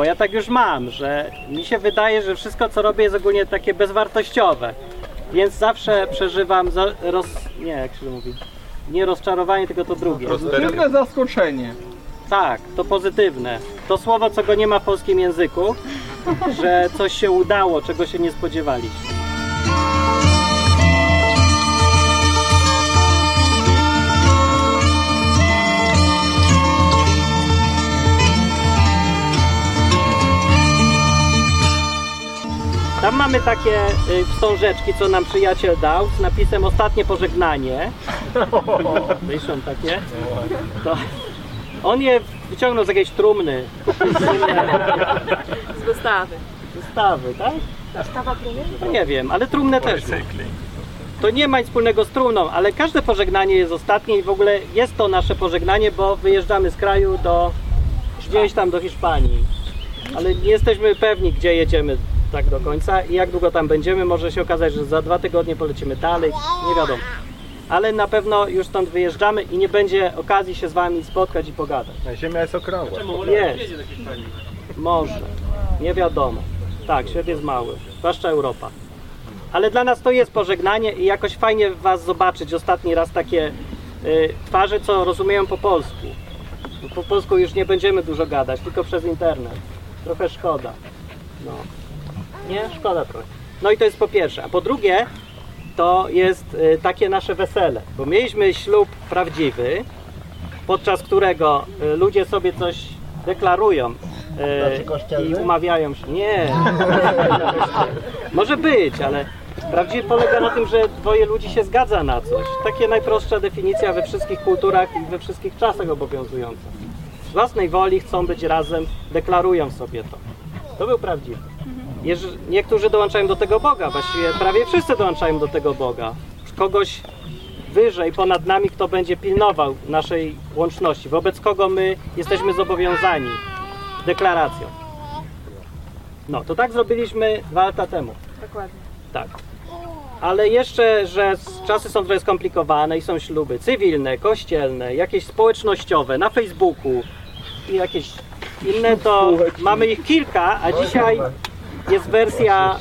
bo ja tak już mam, że mi się wydaje, że wszystko co robię jest ogólnie takie bezwartościowe. Więc zawsze przeżywam za, roz, nie, jak się to mówi, nie rozczarowanie, tylko to drugie. Pozytywne zaskoczenie. Tak, to pozytywne. To słowo, co go nie ma w polskim języku, że coś się udało, czego się nie spodziewaliście. Tam mamy takie y, wstążeczki, co nam przyjaciel dał, z napisem ostatnie pożegnanie. Słyszą takie? To on je wyciągnął z jakiejś trumny. Z wystawy. Wystawy, tak? Wystawa trumny? No nie wiem, ale trumnę też. ma. To nie ma nic wspólnego z trumną, ale każde pożegnanie jest ostatnie i w ogóle jest to nasze pożegnanie, bo wyjeżdżamy z kraju do gdzieś tam do Hiszpanii. Ale nie jesteśmy pewni, gdzie jedziemy tak do końca i jak długo tam będziemy. Może się okazać, że za dwa tygodnie polecimy dalej, nie wiadomo. Ale na pewno już stąd wyjeżdżamy i nie będzie okazji się z wami spotkać i pogadać. Ziemia jest okrągła. Jest. Może. Nie wiadomo. Tak, świat jest mały. Zwłaszcza Europa. Ale dla nas to jest pożegnanie i jakoś fajnie was zobaczyć ostatni raz takie y, twarze, co rozumieją po polsku. Bo po polsku już nie będziemy dużo gadać, tylko przez internet. Trochę szkoda. No. Nie? Szkoda trochę. No i to jest po pierwsze. A po drugie, to jest y, takie nasze wesele. Bo mieliśmy ślub prawdziwy, podczas którego y, ludzie sobie coś deklarują y, i umawiają się. Nie. Może być, ale prawdziwy polega na tym, że dwoje ludzi się zgadza na coś. Takie najprostsza definicja we wszystkich kulturach i we wszystkich czasach obowiązująca. Z własnej woli chcą być razem, deklarują sobie to. To był prawdziwy. Jeż- niektórzy dołączają do tego Boga, właściwie prawie wszyscy dołączają do tego Boga. Kogoś wyżej, ponad nami, kto będzie pilnował naszej łączności, wobec kogo my jesteśmy zobowiązani deklaracją. No, to tak zrobiliśmy dwa lata temu. Dokładnie. Tak. Ale jeszcze, że czasy są trochę skomplikowane i są śluby cywilne, kościelne, jakieś społecznościowe, na Facebooku i jakieś inne, to mamy ich kilka, a dzisiaj jest wersja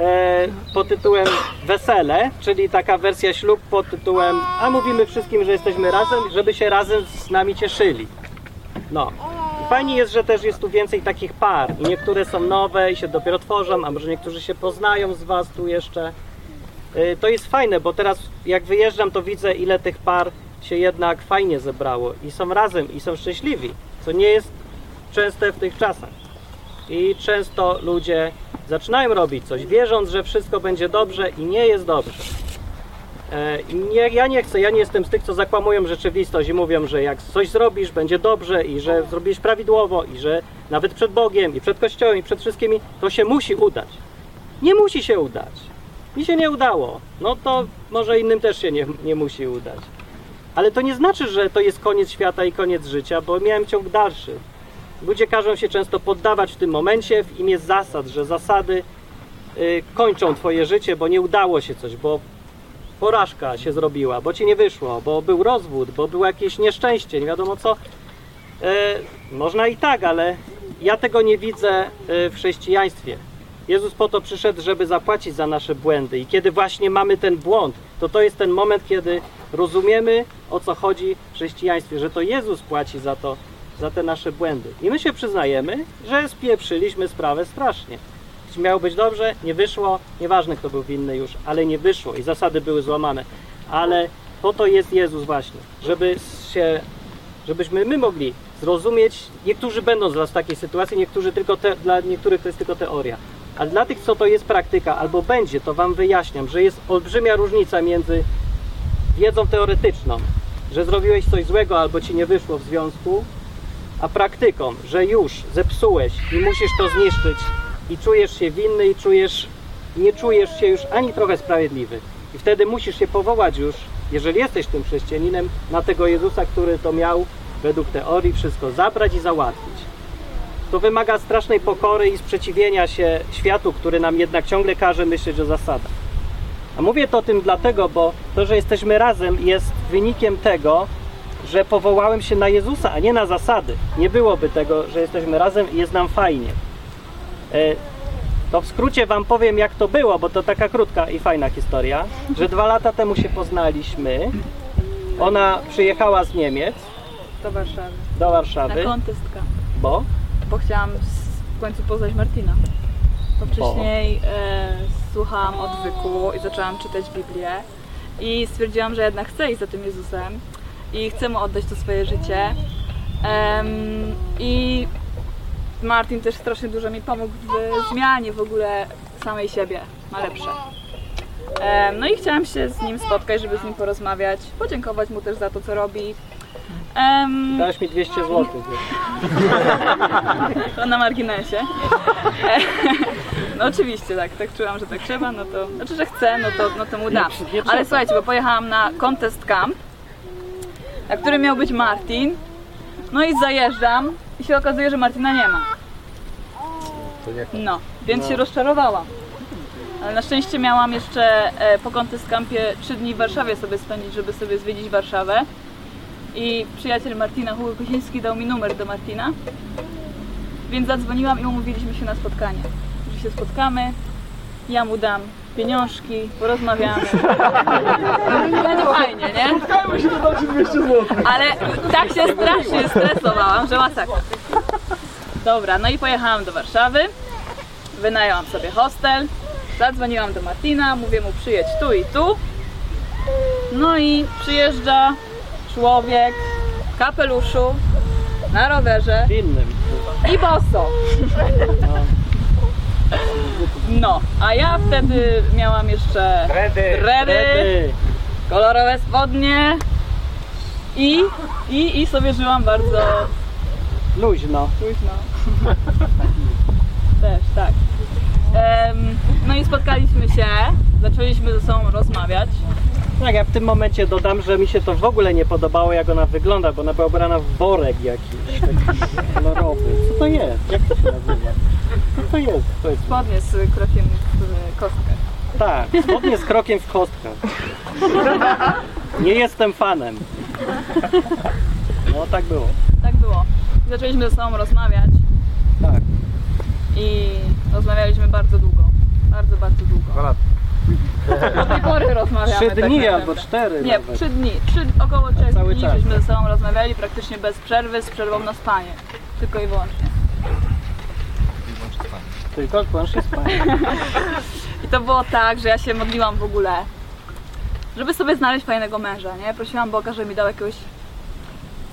e, pod tytułem Wesele, czyli taka wersja ślub pod tytułem A mówimy wszystkim, że jesteśmy razem, żeby się razem z nami cieszyli. No. Fajnie jest, że też jest tu więcej takich par niektóre są nowe i się dopiero tworzą, a może niektórzy się poznają z Was tu jeszcze. Y, To jest fajne, bo teraz jak wyjeżdżam, to widzę ile tych par się jednak fajnie zebrało i są razem i są szczęśliwi, co nie jest częste w tych czasach. I często ludzie zaczynają robić coś, wierząc, że wszystko będzie dobrze i nie jest dobrze. E, Nie, ja nie chcę, ja nie jestem z tych, co zakłamują rzeczywistość i mówią, że jak coś zrobisz, będzie dobrze i że zrobisz prawidłowo i że nawet przed Bogiem i przed Kościołem i przed wszystkimi, to się musi udać. Nie musi się udać. Mi się nie udało. No to może innym też się nie, nie musi udać. Ale to nie znaczy, że to jest koniec świata i koniec życia, bo miałem ciąg dalszy. Ludzie każą się często poddawać w tym momencie w imię zasad, że zasady y, kończą twoje życie, bo nie udało się coś, bo porażka się zrobiła, bo ci nie wyszło, bo był rozwód, bo było jakieś nieszczęście, nie wiadomo co. E, można i tak, ale ja tego nie widzę e, w chrześcijaństwie. Jezus po to przyszedł, żeby zapłacić za nasze błędy. I kiedy właśnie mamy ten błąd, to to jest ten moment, kiedy rozumiemy o co chodzi w chrześcijaństwie, że to Jezus płaci za to, za te nasze błędy. I my się przyznajemy, że spieprzyliśmy sprawę strasznie. Miało być dobrze, nie wyszło, nieważne kto był winny już, ale nie wyszło i zasady były złamane. Ale po to jest Jezus właśnie, żeby się, żebyśmy my mogli zrozumieć, niektórzy będą z nas w takiej sytuacji, niektórzy tylko te, dla niektórych to jest tylko teoria. Ale dla tych, co to jest praktyka, albo będzie, to Wam wyjaśniam, że jest olbrzymia różnica między wiedzą teoretyczną, że zrobiłeś coś złego albo Ci nie wyszło w związku, a praktyką, że już zepsułeś i musisz to zniszczyć i czujesz się winny i czujesz, nie czujesz się już ani trochę sprawiedliwy. I wtedy musisz się powołać już, jeżeli jesteś tym chrześcijaninem, na tego Jezusa, który to miał według teorii wszystko zabrać i załatwić. To wymaga strasznej pokory i sprzeciwienia się światu, który nam jednak ciągle każe myśleć o zasadach. A mówię to tym dlatego, bo to, że jesteśmy razem jest wynikiem tego, że powołałem się na Jezusa, a nie na zasady. Nie byłoby tego, że jesteśmy razem i jest nam fajnie. E, To w skrócie Wam powiem, jak to było, bo to taka krótka i fajna historia, że dwa lata temu się poznaliśmy. Ona przyjechała z Niemiec do Warszawy. do Na Warszawy, kontestka, bo bo chciałam w końcu poznać Martina. Bo wcześniej e, słuchałam odwyku i zaczęłam czytać Biblię i stwierdziłam, że jednak chcę iść za tym Jezusem i chcę mu oddać to swoje życie. Em, I Martin też strasznie dużo mi pomógł w zmianie w ogóle samej siebie na lepsze. Em, No i chciałam się z nim spotkać, żeby z nim porozmawiać, podziękować mu też za to, co robi. Em, dałeś mi 200 zł. to na marginesie. No oczywiście tak, tak czułam, że tak trzeba, no to, znaczy, że chcę, no to, no to mu dam. Ale słuchajcie, bo pojechałam na contest camp, na którym miał być Martin, no i zajeżdżam i się okazuje, że Martina nie ma. No, więc No. się rozczarowałam. Ale na szczęście miałam jeszcze e, po campie 3 dni w Warszawie sobie spędzić, żeby sobie zwiedzić Warszawę. I przyjaciel Martina, Hugo Kosiński, dał mi numer do Martina. Więc zadzwoniłam i umówiliśmy się na spotkanie. Że się spotkamy, ja mu dam pieniążki, porozmawiamy. Będzie fajnie, nie? Spotkajmy się, ci 200 zł. Ale tak się strasznie stresowałam, że masakra. Dobra, no i pojechałam do Warszawy, wynajęłam sobie hostel, zadzwoniłam do Martina, mówię mu przyjedź tu i tu. No i przyjeżdża człowiek w kapeluszu, na rowerze W innym. i boso. No, a ja wtedy miałam jeszcze Redy. dready, kolorowe spodnie i, i, i sobie żyłam bardzo Luźno. luźno. Też, tak. Em, no i spotkaliśmy się, zaczęliśmy ze sobą rozmawiać. Tak, ja w tym momencie dodam, że mi się to w ogóle nie podobało, jak ona wygląda, bo ona była ubrana w worek jakiś, taki kolorowy. Co to jest? Jak to się nazywa? To jest? To jest Spodnie z krokiem w kostkę. tak, spodnie z krokiem w kostkach. Nie jestem fanem. No tak było. Tak było. Zaczęliśmy ze sobą rozmawiać Tak. i rozmawialiśmy bardzo długo. Bardzo, bardzo długo. lata. Do tej pory rozmawiamy. Trzy tak dni naprawdę. albo cztery Nie, nawet. trzy dni. Trzy, około trzech Cały dni czas. żeśmy ze sobą rozmawiali praktycznie bez przerwy, z przerwą na spanie. Tylko i wyłącznie. Tylko wyłącznie spanie. I to było tak, że ja się modliłam w ogóle, żeby sobie znaleźć fajnego męża, nie? Prosiłam Boga, żeby mi dał jakiegoś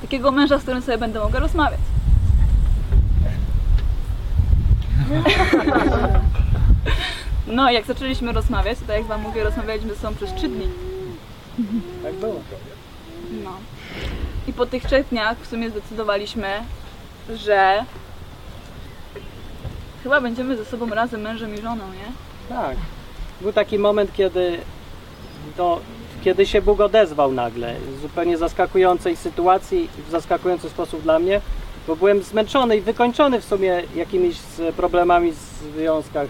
takiego męża, z którym sobie będę mogła rozmawiać. No, jak zaczęliśmy rozmawiać, to jak Wam mówię, rozmawialiśmy ze sobą przez trzy dni. Tak było. No. I po tych trzech dniach w sumie zdecydowaliśmy, że chyba będziemy ze sobą razem mężem i żoną, nie? Tak. Był taki moment, kiedy, to, kiedy się Bóg odezwał nagle. W zupełnie zaskakującej sytuacji, w zaskakujący sposób dla mnie, bo byłem zmęczony i wykończony w sumie jakimiś problemami w związkach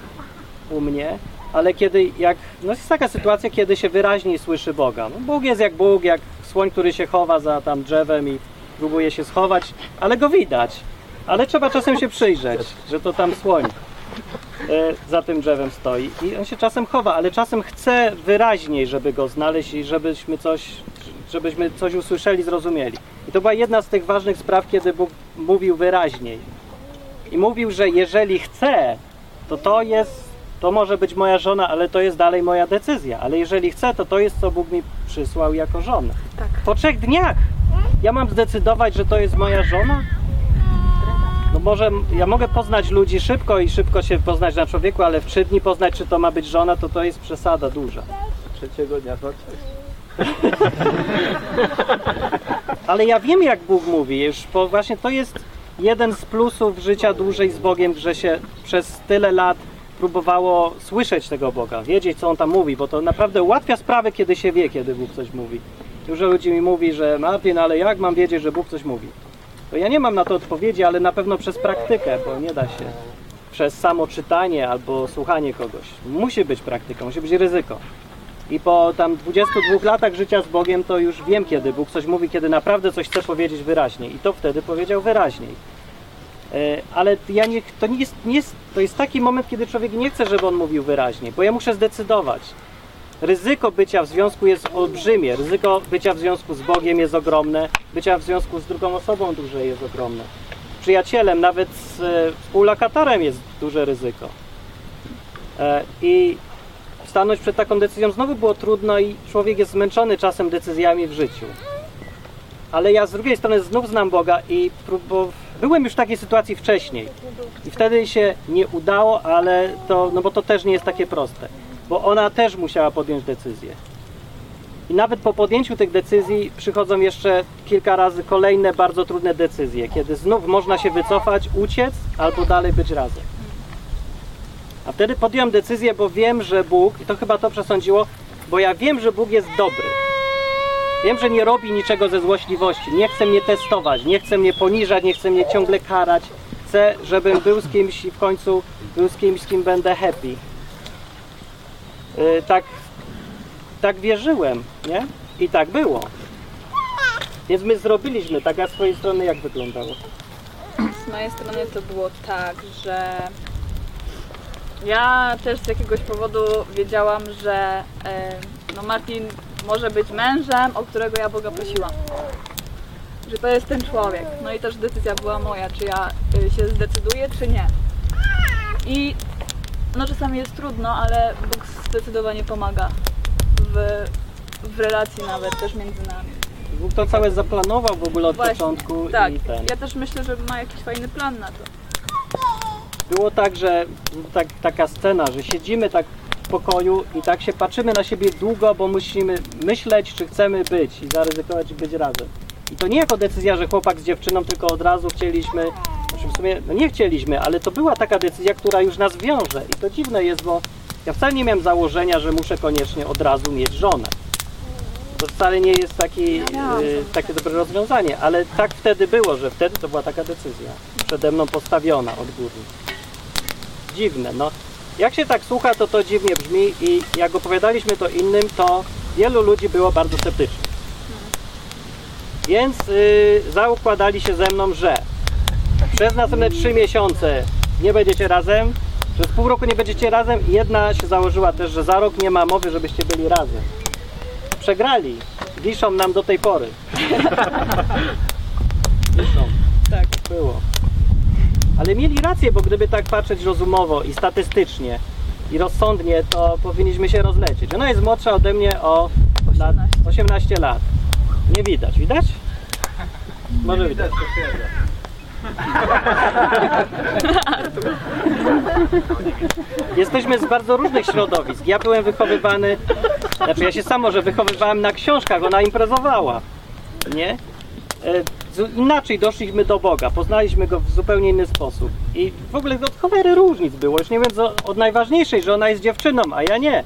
u mnie. Ale kiedy, jak, no jest taka sytuacja, kiedy się wyraźniej słyszy Boga. No Bóg jest jak Bóg, jak słoń, który się chowa za tam drzewem i próbuje się schować, ale go widać. Ale trzeba czasem się przyjrzeć, że to tam słoń e, za tym drzewem stoi i on się czasem chowa, ale czasem chce wyraźniej, żeby go znaleźć i żebyśmy coś, żebyśmy coś usłyszeli, zrozumieli. I to była jedna z tych ważnych spraw, kiedy Bóg mówił wyraźniej. I mówił, że jeżeli chce, to to jest, to może być moja żona, ale to jest dalej moja decyzja. Ale jeżeli chce, to to jest, co Bóg mi przysłał jako żonę. Tak. Po trzech dniach ja mam zdecydować, że to jest moja żona? No może ja mogę poznać ludzi szybko i szybko się poznać na człowieku, ale w trzy dni poznać, czy to ma być żona, to to jest przesada duża. Trzeciego dnia to Ale ja wiem, jak Bóg mówi, już bo właśnie to jest jeden z plusów życia dłużej z Bogiem, że się przez tyle lat próbowało słyszeć tego Boga, wiedzieć, co On tam mówi, bo to naprawdę ułatwia sprawę, kiedy się wie, kiedy Bóg coś mówi. Dużo ludzi mi mówi, że Martin, ale jak mam wiedzieć, że Bóg coś mówi? To ja nie mam na to odpowiedzi, ale na pewno przez praktykę, bo nie da się przez samo czytanie albo słuchanie kogoś. Musi być praktyka, musi być ryzyko. I po tam 22 latach życia z Bogiem to już wiem, kiedy Bóg coś mówi, kiedy naprawdę coś chce powiedzieć wyraźnie. I to wtedy powiedział wyraźniej. E, Ale ja nie, to, nie jest, nie jest, to jest taki moment, kiedy człowiek nie chce, żeby on mówił wyraźnie, bo ja muszę zdecydować. Ryzyko bycia w związku jest olbrzymie, ryzyko bycia w związku z Bogiem jest ogromne, bycia w związku z drugą osobą duże jest ogromne. Przyjacielem, nawet z współlokatorem jest duże ryzyko. E, I stanąć przed taką decyzją znowu było trudno i człowiek jest zmęczony czasem decyzjami w życiu. Ale ja z drugiej strony znów znam Boga i byłem już w takiej sytuacji wcześniej. I wtedy się nie udało, ale to, no bo to też nie jest takie proste. Bo ona też musiała podjąć decyzję. I nawet po podjęciu tych decyzji przychodzą jeszcze kilka razy kolejne bardzo trudne decyzje, kiedy znów można się wycofać, uciec albo dalej być razem. A wtedy podjąłem decyzję, bo wiem, że Bóg, i to chyba to przesądziło, bo ja wiem, że Bóg jest dobry. Wiem, że nie robi niczego ze złośliwości. Nie chce mnie testować, nie chce mnie poniżać, nie chce mnie ciągle karać. Chcę, żebym był z kimś i w końcu był z kimś, z kim będę happy. Yy, tak, tak wierzyłem, nie? I tak było. Więc my zrobiliśmy, tak a z twojej strony jak wyglądało? Z mojej strony to było tak, że ja też z jakiegoś powodu wiedziałam, że e, no Martin może być mężem, o którego ja Boga prosiłam. Że to jest ten człowiek. No i też decyzja była moja, czy ja y, się zdecyduję, czy nie. I no czasami jest trudno, ale Bóg zdecydowanie pomaga w, w relacji nawet też między nami. Bóg to całe zaplanował w ogóle od Właśnie, początku tak. i ten. Ja też myślę, że ma jakiś fajny plan na to. Było tak, że tak, taka scena, że siedzimy tak w pokoju i tak się patrzymy na siebie długo, bo musimy myśleć, czy chcemy być i zaryzykować i być razem. I to nie jako decyzja, że chłopak z dziewczyną, tylko od razu chcieliśmy, znaczy w sumie, no nie chcieliśmy, ale to była taka decyzja, która już nas wiąże. I to dziwne jest, bo ja wcale nie miałem założenia, że muszę koniecznie od razu mieć żonę. To wcale nie jest taki, y, takie dobre rozwiązanie, ale tak wtedy było, że wtedy to była taka decyzja przede mną postawiona odgórnie. Dziwne, no. Jak się tak słucha, to to dziwnie brzmi i jak opowiadaliśmy to innym, to wielu ludzi było bardzo sceptycznych. Więc y, zaukładali się ze mną, że przez następne trzy miesiące nie będziecie razem, przez pół roku nie będziecie razem i jedna się założyła też, że za rok nie ma mowy, żebyście byli razem. Przegrali. Wiszą nam do tej pory. Wiszą. Tak. Było. Ale mieli rację, bo gdyby tak patrzeć rozumowo i statystycznie i rozsądnie, to powinniśmy się rozlecieć. Ona jest młodsza ode mnie o lat, 18. 18 lat. Nie widać. Widać? Może widać. Jesteśmy z bardzo różnych środowisk. Ja byłem wychowywany, znaczy ja się sam może wychowywałem na książkach, ona imprezowała. Nie? E, Inaczej doszliśmy do Boga, poznaliśmy Go w zupełnie inny sposób. I w ogóle od cholery różnic było, już nie mówiąc o- od najważniejszej, że ona jest dziewczyną, a ja nie.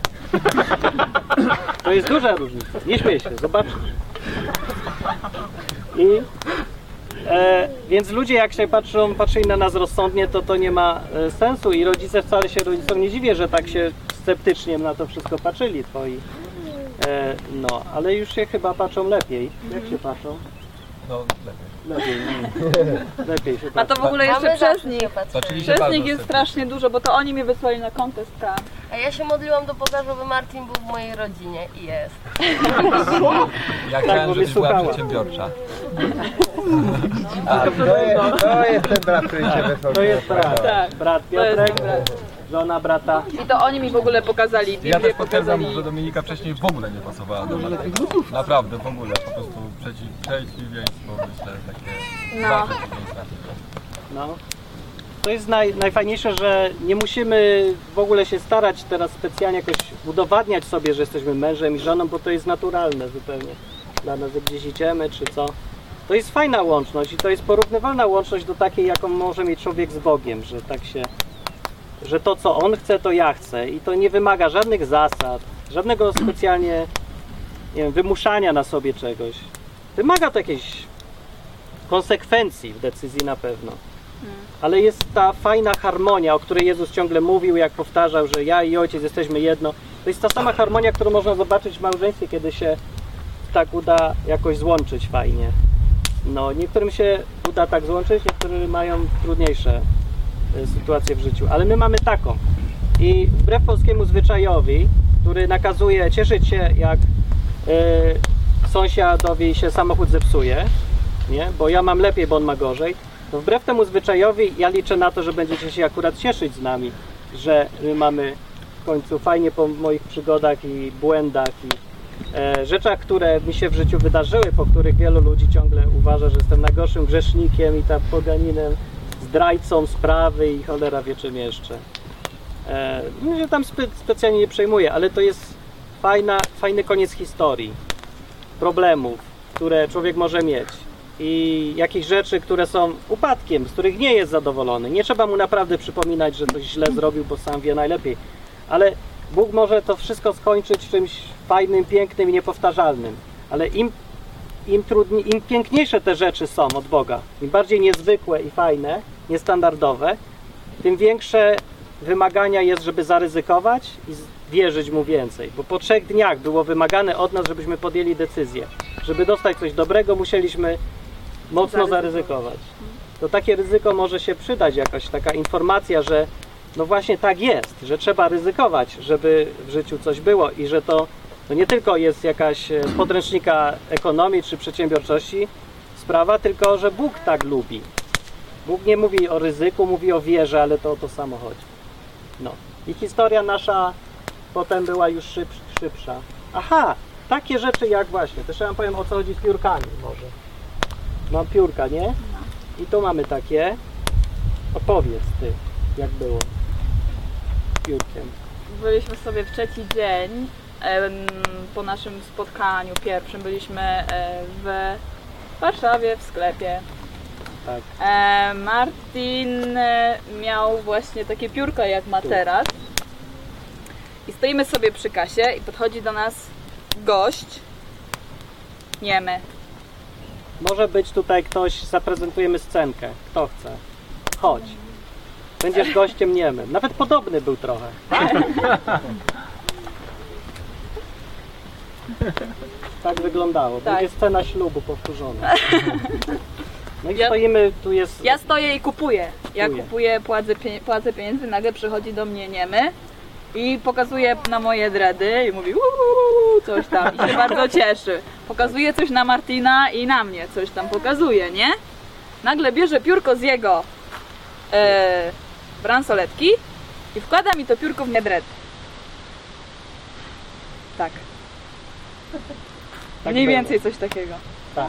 To jest duża różnica. Nie śmiej się, zobacz. I e, więc ludzie jak się patrzą, patrzyli na nas rozsądnie, to to nie ma e, sensu i rodzice wcale się rodzicom nie dziwię, że tak się sceptycznie na to wszystko patrzyli twoi. E, no, ale już się chyba patrzą lepiej. Jak się patrzą? No, lepiej. Lepiej, lepiej się A to w ogóle jeszcze przez nich. się Przez bardzo nich jest strasznie dużo, bo to oni mnie wysłali na kontest tam. A ja się modliłam do Boga, żeby Martin był w mojej rodzinie i jest. Ja bo chciałem, mnie żebyś była słuchała. przedsiębiorcza. To jest, to jest ten brat, który cię wysłał. To jest brat. Tak. Brat To jest Piotrek, brat. Żona brata. I to oni mi w ogóle pokazali Ja też potwierdzam, pokazali... że Dominika wcześniej w ogóle nie pasowała do Martyna. Naprawdę, w ogóle. Po prostu przeciw, przeciwieństwo, myślę, takie No. No. To jest naj, najfajniejsze, że nie musimy w ogóle się starać teraz specjalnie jakoś udowadniać sobie, że jesteśmy mężem i żoną, bo to jest naturalne zupełnie dla nas, jak gdzieś idziemy czy co. To jest fajna łączność i to jest porównywalna łączność do takiej, jaką może mieć człowiek z Bogiem, że tak się, że to co on chce, to ja chcę i to nie wymaga żadnych zasad, żadnego specjalnie, nie wiem, wymuszania na sobie czegoś. Wymaga to jakiejś konsekwencji w decyzji na pewno. Ale jest ta fajna harmonia, o której Jezus ciągle mówił, jak powtarzał, że ja i Ojciec jesteśmy jedno. To jest ta sama harmonia, którą można zobaczyć w małżeństwie, kiedy się tak uda jakoś złączyć fajnie. No, niektórym się uda tak złączyć, niektórzy mają trudniejsze y, sytuacje w życiu, ale my mamy taką. I wbrew polskiemu zwyczajowi, który nakazuje cieszyć się, jak y, sąsiadowi się samochód zepsuje, nie? bo ja mam lepiej, bo on ma gorzej, to wbrew temu zwyczajowi ja liczę na to, że będziecie się akurat cieszyć z nami, że my mamy w końcu fajnie po moich przygodach i błędach i e, rzeczach, które mi się w życiu wydarzyły, po których wielu ludzi ciągle uważa, że jestem najgorszym grzesznikiem i tam poganinem, zdrajcą sprawy i cholera wie czym jeszcze. E, no się tam spe, specjalnie nie przejmuję, ale to jest fajna, fajny koniec historii, problemów, które człowiek może mieć i jakichś rzeczy, które są upadkiem, z których nie jest zadowolony. Nie trzeba mu naprawdę przypominać, że coś źle zrobił, bo sam wie najlepiej. Ale Bóg może to wszystko skończyć czymś fajnym, pięknym i niepowtarzalnym. Ale im, im, trudniej, im piękniejsze te rzeczy są od Boga, im bardziej niezwykłe i fajne, niestandardowe, tym większe wymagania jest, żeby zaryzykować i wierzyć mu więcej. Bo po trzech dniach było wymagane od nas, żebyśmy podjęli decyzję. Żeby dostać coś dobrego, musieliśmy mocno zaryzykować. To takie ryzyko może się przydać, jakaś taka informacja, że no właśnie tak jest, że trzeba ryzykować, żeby w życiu coś było i że to, to nie tylko jest jakaś e, z podręcznika ekonomii czy przedsiębiorczości sprawa, tylko że Bóg tak lubi. Bóg nie mówi o ryzyku, mówi o wierze, ale to o to samo chodzi. No. I historia nasza potem była już szyb, szybsza. Aha, takie rzeczy jak właśnie, też ja wam powiem o co chodzi z piórkami może. Mam piórka, nie? I tu mamy takie. Opowiedz ty, jak było z piórkiem. Byliśmy sobie w trzeci dzień po naszym spotkaniu pierwszym. Byliśmy e, w Warszawie w sklepie. Tak. E, Martin e, miał właśnie takie piórko jak ma teraz. I stoimy sobie przy kasie i podchodzi do nas gość. Niemy. Może być tutaj ktoś, zaprezentujemy scenkę. Kto chce? Chodź. Będziesz gościem niemym. Nawet podobny był trochę. Tak wyglądało. Tak. Będzie scena ślubu powtórzona. No i Ja- stoimy, tu jest... Ja stoję i kupuję. Ja Kupuję. kupuję, płacę, pie- płacę pieniędzy, nagle przychodzi do mnie niemy i pokazuje na moje dredy i mówi uuu, coś tam i się bardzo cieszy. Pokazuje coś na Martina i na mnie coś tam pokazuje, nie? Nagle bierze piórko z jego e, bransoletki i wkłada mi to piórko w mnie dredy. Tak, tak mniej było. więcej coś takiego. Tak.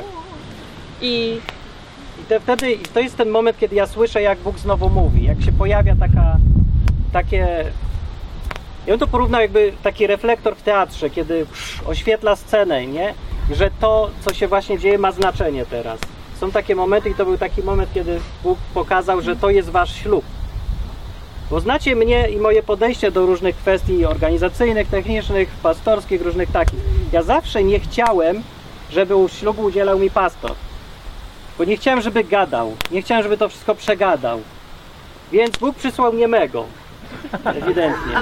I I te, wtedy to jest ten moment, kiedy ja słyszę, jak Bóg znowu mówi, jak się pojawia taka, takie. Ja bym to porównał jakby taki reflektor w teatrze, kiedy psz, oświetla scenę, nie? Że to, co się właśnie dzieje, ma znaczenie teraz. Są takie momenty i to był taki moment, kiedy Bóg pokazał, że to jest wasz ślub. Bo znacie mnie i moje podejście do różnych kwestii organizacyjnych, technicznych, pastorskich, różnych takich. Ja zawsze nie chciałem, żeby ślubu udzielał mi pastor. Bo nie chciałem, żeby gadał. Nie chciałem, żeby to wszystko przegadał. Więc Bóg przysłał niemego. Ewidentnie.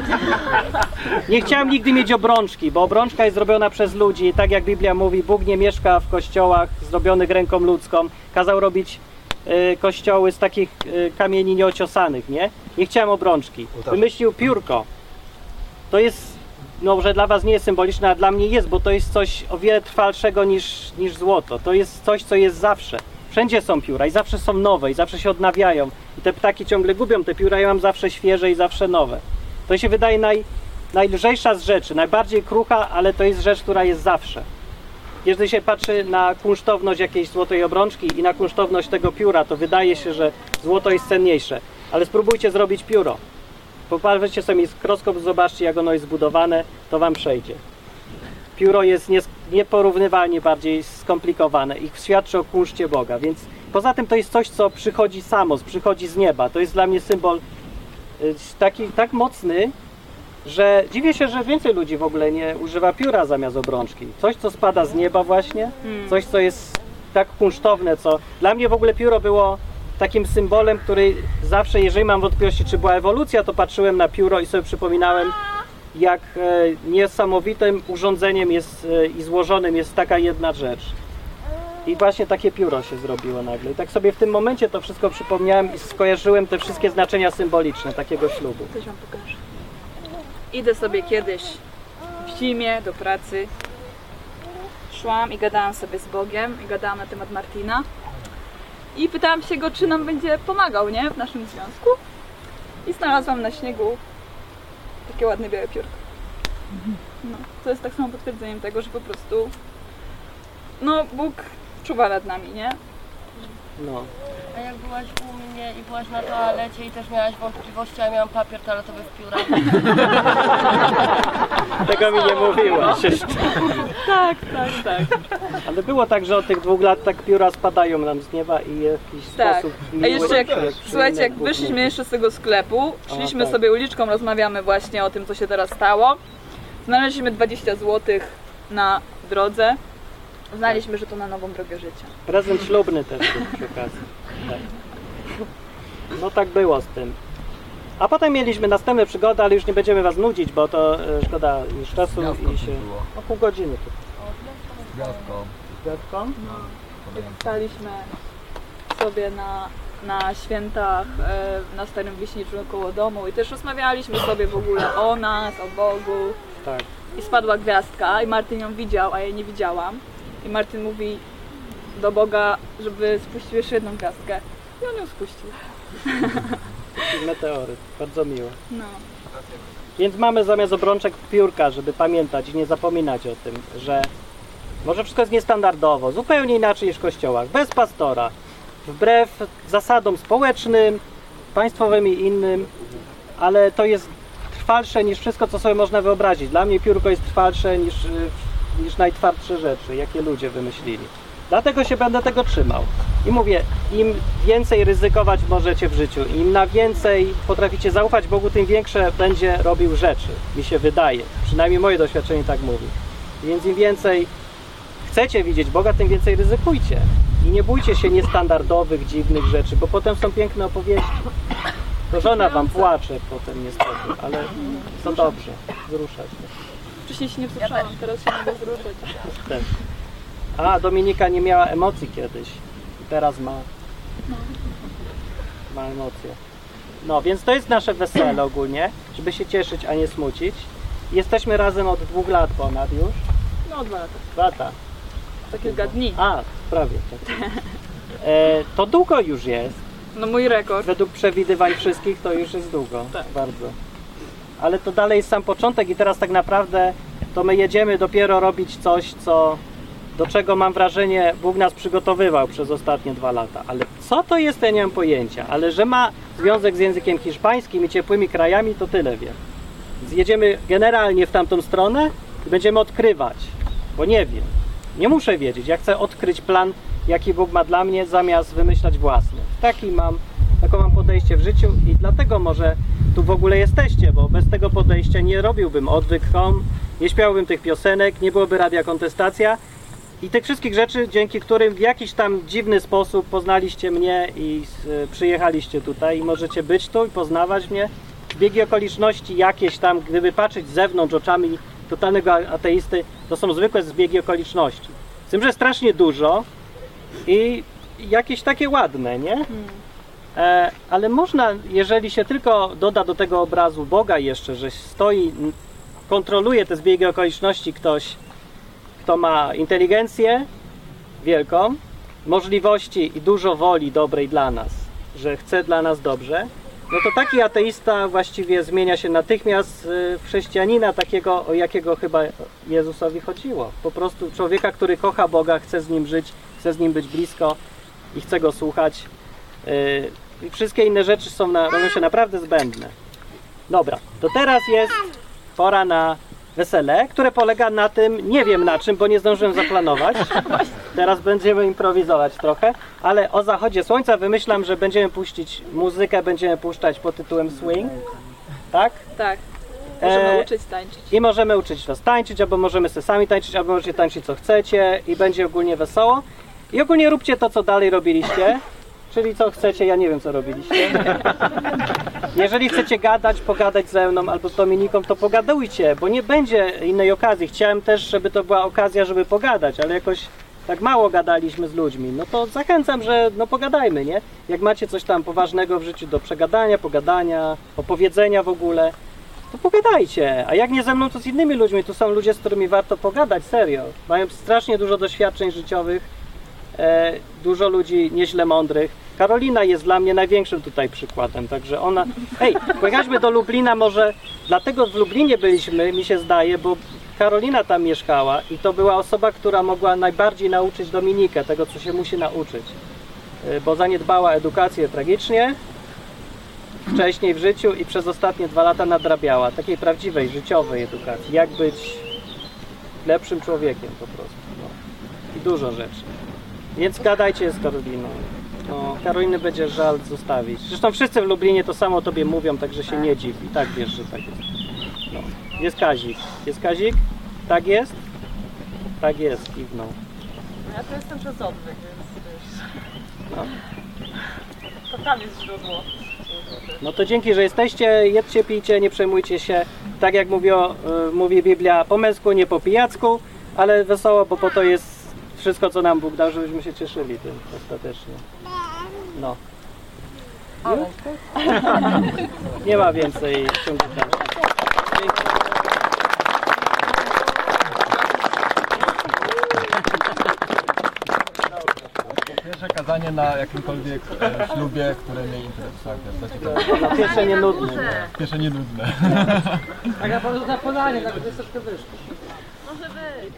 Nie chciałem nigdy mieć obrączki, bo obrączka jest zrobiona przez ludzi. I tak jak Biblia mówi, Bóg nie mieszka w kościołach zrobionych ręką ludzką. Kazał robić y, kościoły z takich y, kamieni nieociosanych, nie? Nie chciałem obrączki. Wymyślił piórko. To jest, no że dla was nie jest symboliczne, a dla mnie jest, bo to jest coś o wiele trwalszego niż, niż złoto. To jest coś, co jest zawsze. Wszędzie są pióra i zawsze są nowe i zawsze się odnawiają. I te ptaki ciągle gubią te pióra, ja mam zawsze świeże i zawsze nowe. To się wydaje naj, najlżejsza z rzeczy, najbardziej krucha, ale to jest rzecz, która jest zawsze. Kiedy się patrzy na kunsztowność jakiejś złotej obrączki i na kunsztowność tego pióra, to wydaje się, że złoto jest cenniejsze. Ale spróbujcie zrobić pióro. Popatrzcie sobie mikroskop, zobaczcie jak ono jest zbudowane, to wam przejdzie. Pióro jest nies- nieporównywalnie bardziej skomplikowane i świadczy o kunszcie Boga, więc poza tym to jest coś, co przychodzi samo, przychodzi z nieba. To jest dla mnie symbol y, taki tak mocny, że dziwię się, że więcej ludzi w ogóle nie używa pióra zamiast obrączki. Coś, co spada z nieba właśnie, coś, co jest tak kunsztowne, co dla mnie w ogóle pióro było takim symbolem, który zawsze, jeżeli mam wątpliwości, czy była ewolucja, to patrzyłem na pióro i sobie przypominałem, jak e, niesamowitym urządzeniem jest e, i złożonym jest taka jedna rzecz. I właśnie takie pióro się zrobiło nagle. I tak sobie w tym momencie to wszystko przypomniałem i skojarzyłem te wszystkie znaczenia symboliczne takiego ślubu. Coś wam pokażę. Idę sobie kiedyś w zimie do pracy. Szłam i gadałam sobie z Bogiem i gadałam na temat Martina. I pytałam się go, czy nam będzie pomagał, nie? W naszym związku. I znalazłam na śniegu takie ładne białe piórko. No, to jest tak samo potwierdzeniem tego, że po prostu no, Bóg czuwa nad nami, nie? No. A jak byłaś u mnie i byłaś na toalecie i też miałaś wątpliwości, a ja miałam papier toaletowy w piórach. Tego mi nie mówiłaś jeszcze. Tak, tak, tak. Ale było tak, że od tych dwóch lat tak pióra spadają nam z nieba i w jakiś Tak. sposób... A jeszcze jak, człowiek słuchajcie, jak wyszliśmy jeszcze z tego sklepu, szliśmy tak. sobie uliczką, rozmawiamy właśnie o tym, co się teraz stało. Znaleźliśmy 20 zł na drodze. Znaliśmy, że to na nową drogę życia. Prezent ślubny też był przy okazji. Tak. No tak było z tym. A potem mieliśmy następne przygody, ale już nie będziemy was nudzić, bo to e, szkoda już czasu Gwiazdką i się... było. O pół godziny tu. Gwiazdką. Gwiazdką? Staliśmy sobie na, na świętach e, na Starym Wiśniczu koło domu i też rozmawialiśmy sobie w ogóle o nas, o Bogu. Tak. I spadła gwiazdka i Martin ją widział, a ja jej nie widziałam. I Martin mówi do Boga, żeby spuścił jeszcze jedną gwiazdkę. I on ją spuścił. Meteoryt. Bardzo miło. No. Więc mamy zamiast obrączek piórka, żeby pamiętać i nie zapominać o tym, że może wszystko jest niestandardowo, zupełnie inaczej niż w kościołach, bez pastora, wbrew zasadom społecznym, państwowym i innym, ale to jest trwalsze niż wszystko, co sobie można wyobrazić. Dla mnie piórko jest trwalsze niż, y, niż najtwardsze rzeczy, jakie ludzie wymyślili. Dlatego się będę tego trzymał. I mówię, im więcej ryzykować możecie w życiu, im na więcej potraficie zaufać Bogu, tym większe będzie robił rzeczy, mi się wydaje. Przynajmniej moje doświadczenie tak mówi. Więc im więcej chcecie widzieć Boga, tym więcej ryzykujcie. I nie bójcie się niestandardowych, dziwnych rzeczy, bo potem są piękne opowieści. To żona wam płacze potem niestety, ale to dobrze, wzrusza się. Wcześniej się nie wzruszałam, teraz się mogę wzruszać. Też. A, Dominika nie miała emocji kiedyś. Teraz ma. Ma emocje. No, więc to jest nasze wesele ogólnie, żeby się cieszyć, a nie smucić. Jesteśmy razem od dwóch lat ponad już. No dwa lata. Dwa lata. To kilka dni. A, prawie. Tak. E, to długo już jest. No mój rekord. Według przewidywań wszystkich to już jest długo. Tak. Bardzo. Ale to dalej jest sam początek i teraz tak naprawdę to my jedziemy dopiero robić coś, co do czego mam wrażenie Bóg nas przygotowywał przez ostatnie dwa lata. Ale co to jest, ja nie mam pojęcia. Ale że ma związek z językiem hiszpańskim i ciepłymi krajami, to tyle wiem. Zjedziemy generalnie w tamtą stronę i będziemy odkrywać, bo nie wiem. Nie muszę wiedzieć. Ja chcę odkryć plan, jaki Bóg ma dla mnie, zamiast wymyślać własny. Taki mam, taką mam podejście w życiu i dlatego może tu w ogóle jesteście, bo bez tego podejścia nie robiłbym odwyk.com, nie śpiałbym tych piosenek, nie byłoby radia kontestacja i tych wszystkich rzeczy, dzięki którym w jakiś tam dziwny sposób poznaliście mnie i przyjechaliście tutaj i możecie być tu i poznawać mnie. Biegi okoliczności jakieś tam, gdyby patrzeć z zewnątrz oczami totalnego ateisty, to są zwykłe zbiegi okoliczności. Z tym, że strasznie dużo i jakieś takie ładne, nie? E, ale można, jeżeli się tylko doda do tego obrazu Boga jeszcze, że stoi, kontroluje te zbiegi okoliczności ktoś, kto ma inteligencję wielką, możliwości i dużo woli dobrej dla nas, że chce dla nas dobrze, no to taki ateista właściwie zmienia się natychmiast y, w chrześcijanina, takiego, o jakiego chyba Jezusowi chodziło. Po prostu człowieka, który kocha Boga, chce z nim żyć, chce z nim być blisko i chce go słuchać. Y, I wszystkie inne rzeczy są na, robią się naprawdę zbędne. Dobra, to teraz jest pora na wesele, które polega na tym, nie wiem na czym, bo nie zdążyłem zaplanować. Teraz będziemy improwizować trochę, ale o zachodzie słońca wymyślam, że będziemy puścić muzykę, będziemy puszczać pod tytułem swing. Tak? Tak. Możemy E, uczyć tańczyć. I możemy uczyć was tańczyć, albo możemy sobie sami tańczyć, albo możecie tańczyć co chcecie i będzie ogólnie wesoło. I ogólnie róbcie to, co dalej robiliście. Czyli co chcecie, ja nie wiem co robiliście. Jeżeli chcecie gadać, pogadać ze mną albo z Dominiką, to pogadujcie, bo nie będzie innej okazji. Chciałem też, żeby to była okazja, żeby pogadać, ale jakoś tak mało gadaliśmy z ludźmi. No to zachęcam, że no pogadajmy, nie? Jak macie coś tam poważnego w życiu do przegadania, pogadania, opowiedzenia w ogóle, to pogadajcie. A jak nie ze mną, to z innymi ludźmi. Tu są ludzie, z którymi warto pogadać, serio. Mają strasznie dużo doświadczeń życiowych, e, dużo ludzi nieźle mądrych. Karolina jest dla mnie największym tutaj przykładem, także ona... Hej, pojechaliśmy do Lublina może, dlatego w Lublinie byliśmy, mi się zdaje, bo Karolina tam mieszkała i to była osoba, która mogła najbardziej nauczyć Dominikę tego, co się musi nauczyć. E, Bo zaniedbała edukację tragicznie, wcześniej w życiu i przez ostatnie dwa lata nadrabiała takiej prawdziwej, życiowej edukacji. Jak być lepszym człowiekiem po prostu. No. I dużo rzeczy. Więc gadajcie z Karoliną. No, Karoliny będzie żal zostawić. Zresztą wszyscy w Lublinie to samo o tobie mówią, także się nie dziw. I tak wiesz, że tak jest. No. Jest Kazik. Jest Kazik? Tak jest? Tak jest, kiwnął. Ja to jestem przez odwyk, więc wiesz. No. To tam jest źródło. No to dzięki, że jesteście. Jedźcie, pijcie, nie przejmujcie się. Tak jak mówi, o, y, mówi Biblia, po męsku, nie po pijacku, ale wesoło, bo po to jest wszystko, co nam Bóg dał, żebyśmy się cieszyli tym ostatecznie. No. Nie ma więcej ciągu. Pierwsze kazanie na jakimkolwiek e, ślubie, które mnie interesuje. To ciekawe. No pierwsze nie nudne. Pierwsze nie nudne. Może być.